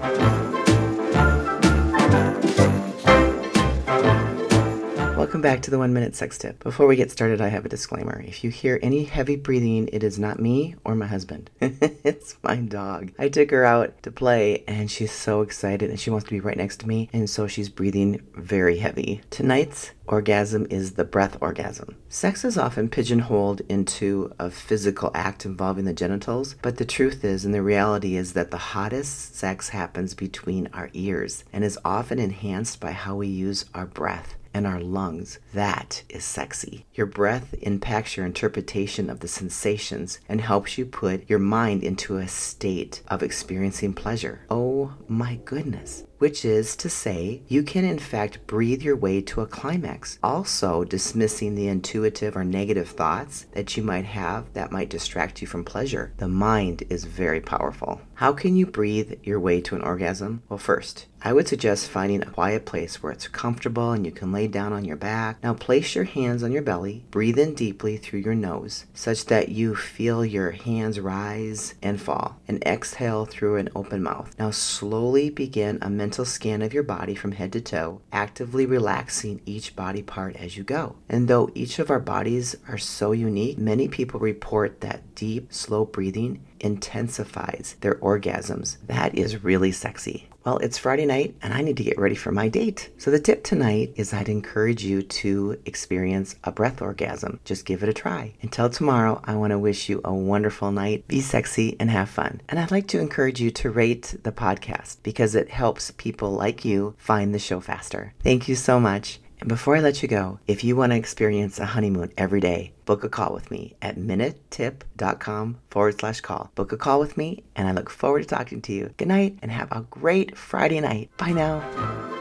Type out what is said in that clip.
Thank you. Welcome back to the One Minute Sex Tip. Before we get started, I have a disclaimer. If you hear any heavy breathing, it is not me or my husband. it's my dog. I took her out to play and she's so excited and she wants to be right next to me, and so she's breathing very heavy. Tonight's orgasm is the breath orgasm. Sex is often pigeonholed into a physical act involving the genitals, but the truth is, and the reality is, that the hottest sex happens between our ears and is often enhanced by how we use our breath and our lungs. That is sexy. Your breath impacts your interpretation of the sensations and helps you put your mind into a state of experiencing pleasure. Oh my goodness. Which is to say, you can in fact breathe your way to a climax, also dismissing the intuitive or negative thoughts that you might have that might distract you from pleasure. The mind is very powerful. How can you breathe your way to an orgasm? Well, first, I would suggest finding a quiet place where it's comfortable and you can lay down on your back. Now place your hands on your belly, breathe in deeply through your nose such that you feel your hands rise and fall, and exhale through an open mouth. Now slowly begin a mental scan of your body from head to toe, actively relaxing each body part as you go. And though each of our bodies are so unique, many people report that deep, slow breathing intensifies their orgasms. That is really sexy. Well, it's Friday night and I need to get ready for my date. So, the tip tonight is I'd encourage you to experience a breath orgasm. Just give it a try. Until tomorrow, I want to wish you a wonderful night. Be sexy and have fun. And I'd like to encourage you to rate the podcast because it helps people like you find the show faster. Thank you so much. And before I let you go, if you want to experience a honeymoon every day, book a call with me at minutetip.com forward slash call. Book a call with me, and I look forward to talking to you. Good night and have a great Friday night. Bye now.